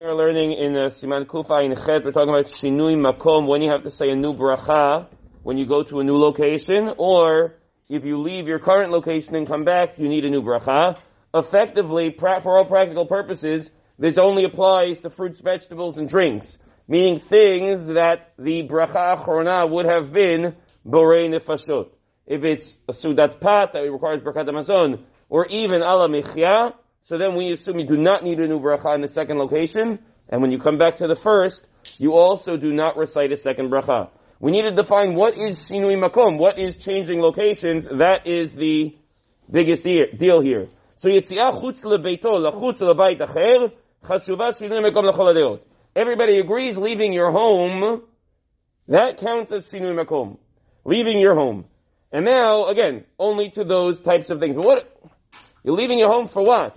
We're learning in uh, Siman Kuf Ayin Chet, we're talking about Shinui Makom, when you have to say a new bracha, when you go to a new location, or if you leave your current location and come back, you need a new bracha. Effectively, for all practical purposes, this only applies to fruits, vegetables, and drinks, meaning things that the bracha achrona would have been borei nefashot. If it's a sudat pat that requires bracha hamazon, or even ala mechia, so then we assume you do not need a new bracha in the second location, and when you come back to the first, you also do not recite a second bracha. We need to define what is shinui makom, what is changing locations, that is the biggest deal here. So yetziah chutz lebeito, lachutz lebayit acher, chashuva makom lechol Everybody agrees leaving your home, that counts as shinui makom. Leaving your home. And now, again, only to those types of things. But what, you're leaving your home for what?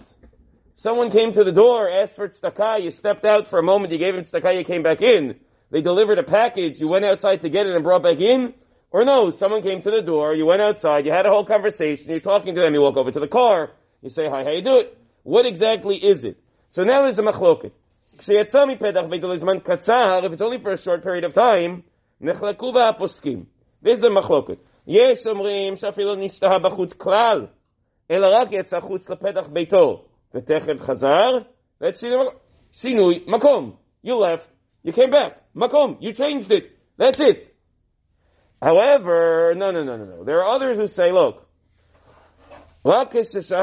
Someone came to the door, asked for tzedakah, you stepped out for a moment, you gave him tzedakah, you came back in. They delivered a package, you went outside to get it and brought back in? Or no, someone came to the door, you went outside, you had a whole conversation, you're talking to them, you walk over to the car, you say, hi, how you do it? What exactly is it? So now there's a machloket. If it's only for a short period of time, נחלקו בה הפוסקים. This is a machloket. יש אומרים שאפילו נשתהה בחוץ כלל, אלא רק יצא חוץ לפתח ביתו. ותכף חזר, that's shinui makom. You left, you came back. Makom, you changed it. That's it. However, no, no, no, no, no. There are others who say, look, why shinui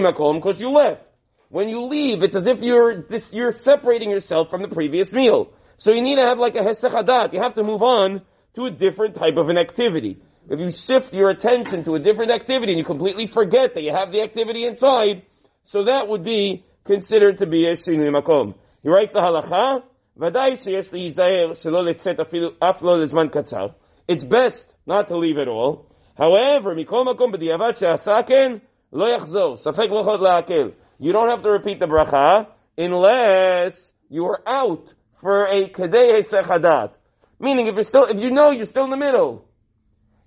makom? Because you left. When you leave, it's as if you're this, you're separating yourself from the previous meal. So you need to have like a hesechadat. You have to move on to a different type of an activity. If you shift your attention to a different activity and you completely forget that you have the activity inside, so that would be considered to be a shinui makom. He writes the halacha, It's best not to leave at all. However, mikol makom b'diavat she'asaken lo yachzor. Safek lochot la'akel. You don't have to repeat the bracha unless you are out for a kadei sechadat. Meaning, if you're still, if you know you're still in the middle,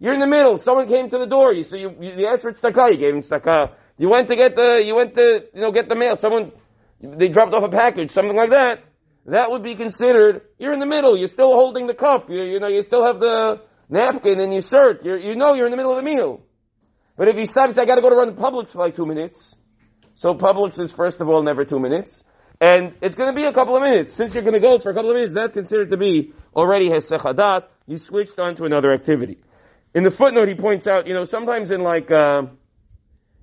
you're in the middle. Someone came to the door. You so you, you asked for tzedakah. You gave him tzedakah. You went to get the you went to you know get the mail. Someone they dropped off a package, something like that. That would be considered. You're in the middle. You're still holding the cup. You, you know you still have the napkin in your shirt. you you know you're in the middle of the meal. But if you stop, you say I got to go to run Publix for like two minutes. So Publix is first of all never two minutes. And it's going to be a couple of minutes. Since you're going to go for a couple of minutes, that's considered to be already hesechadat. You switched on to another activity. In the footnote, he points out, you know, sometimes in like, uh,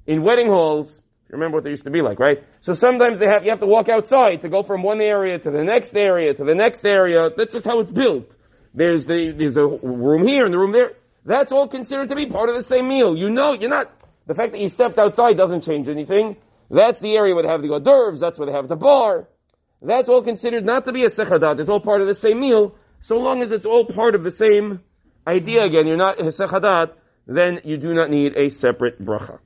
in wedding halls, you remember what they used to be like, right? So sometimes they have, you have to walk outside to go from one area to the next area to the next area. That's just how it's built. There's the, there's a room here and the room there. That's all considered to be part of the same meal. You know, you're not, the fact that you stepped outside doesn't change anything. That's the area where they have the hors d'oeuvres, that's where they have the bar. That's all considered not to be a sechadat. It's all part of the same meal, so long as it's all part of the same idea again, you're not Hesechadat, then you do not need a separate bracha.